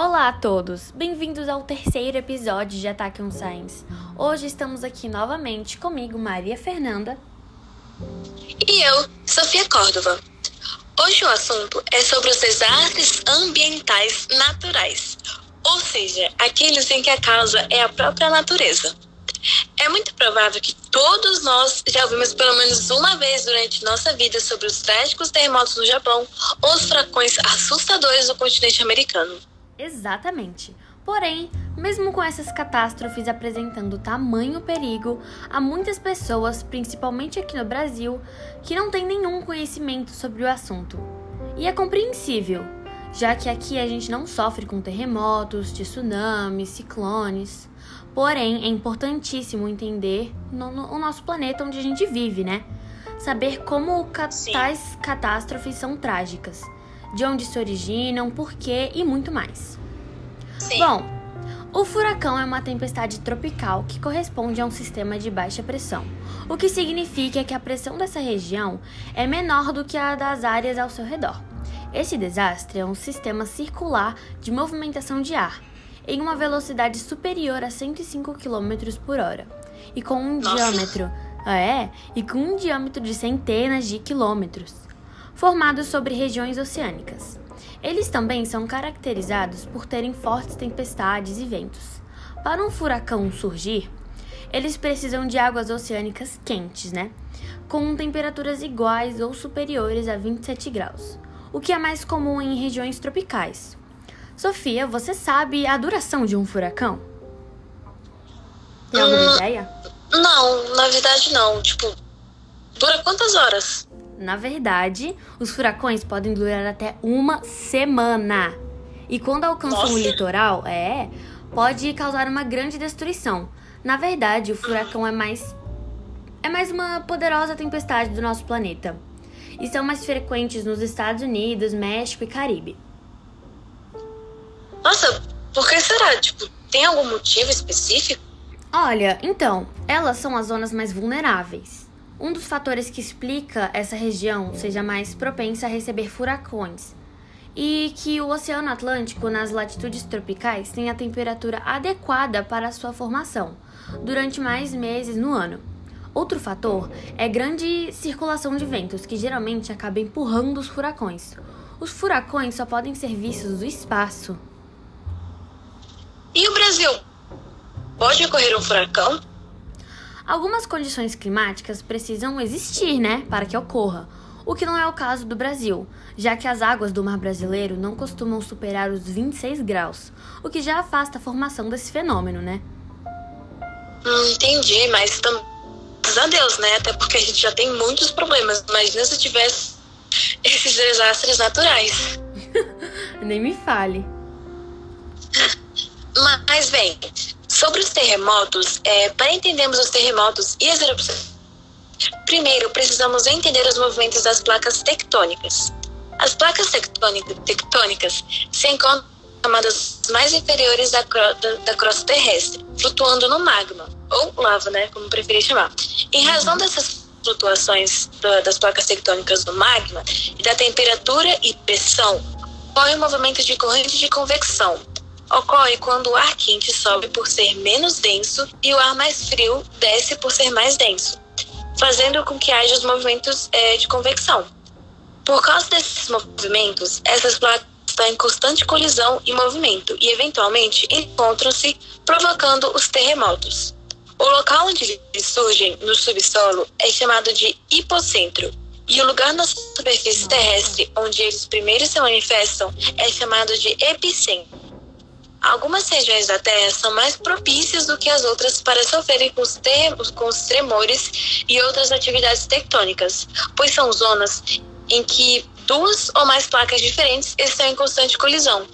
Olá a todos, bem-vindos ao terceiro episódio de Ataque on Science. Hoje estamos aqui novamente comigo, Maria Fernanda. E eu, Sofia Córdova. Hoje o assunto é sobre os desastres ambientais naturais, ou seja, aqueles em que a causa é a própria natureza. É muito provável que todos nós já ouvimos pelo menos uma vez durante nossa vida sobre os trágicos terremotos no Japão ou os fracões assustadores do continente americano. Exatamente. Porém, mesmo com essas catástrofes apresentando tamanho perigo, há muitas pessoas, principalmente aqui no Brasil, que não têm nenhum conhecimento sobre o assunto. E é compreensível, já que aqui a gente não sofre com terremotos, tsunamis, ciclones. Porém, é importantíssimo entender no, no, o nosso planeta onde a gente vive, né? Saber como tais catástrofes são trágicas de onde se originam, por quê e muito mais. Sim. Bom, o furacão é uma tempestade tropical que corresponde a um sistema de baixa pressão, o que significa que a pressão dessa região é menor do que a das áreas ao seu redor. Esse desastre é um sistema circular de movimentação de ar em uma velocidade superior a 105 km por hora e com um Nossa. diâmetro é, e com um diâmetro de centenas de quilômetros formados sobre regiões oceânicas. Eles também são caracterizados por terem fortes tempestades e ventos. Para um furacão surgir, eles precisam de águas oceânicas quentes, né? Com temperaturas iguais ou superiores a 27 graus, o que é mais comum em regiões tropicais. Sofia, você sabe a duração de um furacão? Tem alguma Hum. ideia? Não, na verdade não. Tipo, dura quantas horas? Na verdade, os furacões podem durar até uma semana. E quando alcançam o Nossa. litoral, é, pode causar uma grande destruição. Na verdade, o furacão é mais é mais uma poderosa tempestade do nosso planeta. E são mais frequentes nos Estados Unidos, México e Caribe. Nossa, por que será? Tipo, tem algum motivo específico? Olha, então, elas são as zonas mais vulneráveis. Um dos fatores que explica essa região seja mais propensa a receber furacões e que o Oceano Atlântico, nas latitudes tropicais, tem a temperatura adequada para sua formação durante mais meses no ano. Outro fator é grande circulação de ventos, que geralmente acaba empurrando os furacões. Os furacões só podem ser vistos do espaço. E o Brasil? Pode ocorrer um furacão? Algumas condições climáticas precisam existir, né, para que ocorra, o que não é o caso do Brasil, já que as águas do mar brasileiro não costumam superar os 26 graus, o que já afasta a formação desse fenômeno, né? Hum, entendi, mas tam... graças a Deus, né? Até porque a gente já tem muitos problemas. Imagina se tivesse esses desastres naturais. Nem me fale. Mas, bem, sobre os terremotos, é, para entendermos os terremotos e as erupções, primeiro precisamos entender os movimentos das placas tectônicas. As placas tectônica- tectônicas se encontram chamadas mais inferiores da, da, da crosta terrestre, flutuando no magma, ou lava, né, como preferir chamar. Em razão dessas flutuações da- das placas tectônicas no magma e da temperatura e pressão, ocorre o movimento de corrente de convecção, ocorre quando o ar quente sobe por ser menos denso e o ar mais frio desce por ser mais denso, fazendo com que haja os movimentos eh, de convecção. Por causa desses movimentos, essas placas estão em constante colisão e movimento e, eventualmente, encontram-se provocando os terremotos. O local onde eles surgem, no subsolo, é chamado de hipocentro. E o lugar na superfície terrestre onde eles primeiro se manifestam é chamado de epicentro. Algumas regiões da Terra são mais propícias do que as outras para sofrerem com os, ter- com os tremores e outras atividades tectônicas, pois são zonas em que duas ou mais placas diferentes estão em constante colisão,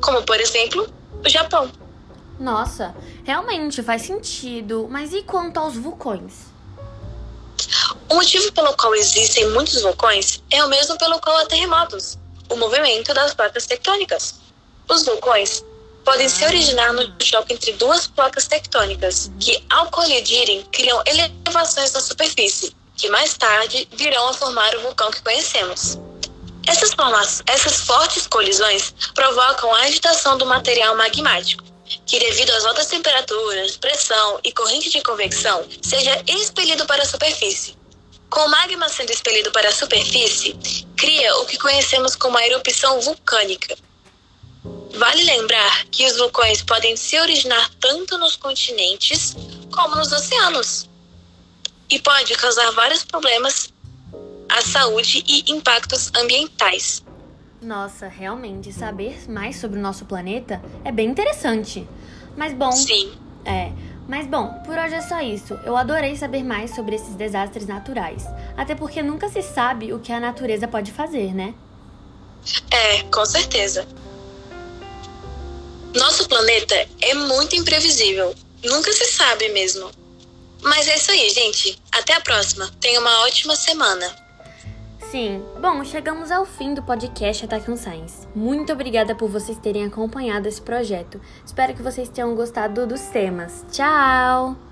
como por exemplo o Japão. Nossa, realmente faz sentido, mas e quanto aos vulcões? O motivo pelo qual existem muitos vulcões é o mesmo pelo qual há terremotos, o movimento das placas tectônicas. Os vulcões podem se originar no choque entre duas placas tectônicas, que, ao colidirem, criam elevações na superfície, que mais tarde virão a formar o vulcão que conhecemos. Essas, essas fortes colisões provocam a agitação do material magmático, que, devido às altas temperaturas, pressão e corrente de convecção, seja expelido para a superfície. Com o magma sendo expelido para a superfície, cria o que conhecemos como a erupção vulcânica. Vale lembrar que os vulcões podem se originar tanto nos continentes como nos oceanos e pode causar vários problemas à saúde e impactos ambientais. Nossa, realmente, saber mais sobre o nosso planeta é bem interessante. Mas bom. Sim. É. Mas bom, por hoje é só isso. Eu adorei saber mais sobre esses desastres naturais. Até porque nunca se sabe o que a natureza pode fazer, né? É, com certeza. Nosso planeta é muito imprevisível. Nunca se sabe mesmo. Mas é isso aí, gente. Até a próxima. Tenha uma ótima semana. Sim. Bom, chegamos ao fim do podcast Attack on Science. Muito obrigada por vocês terem acompanhado esse projeto. Espero que vocês tenham gostado dos temas. Tchau!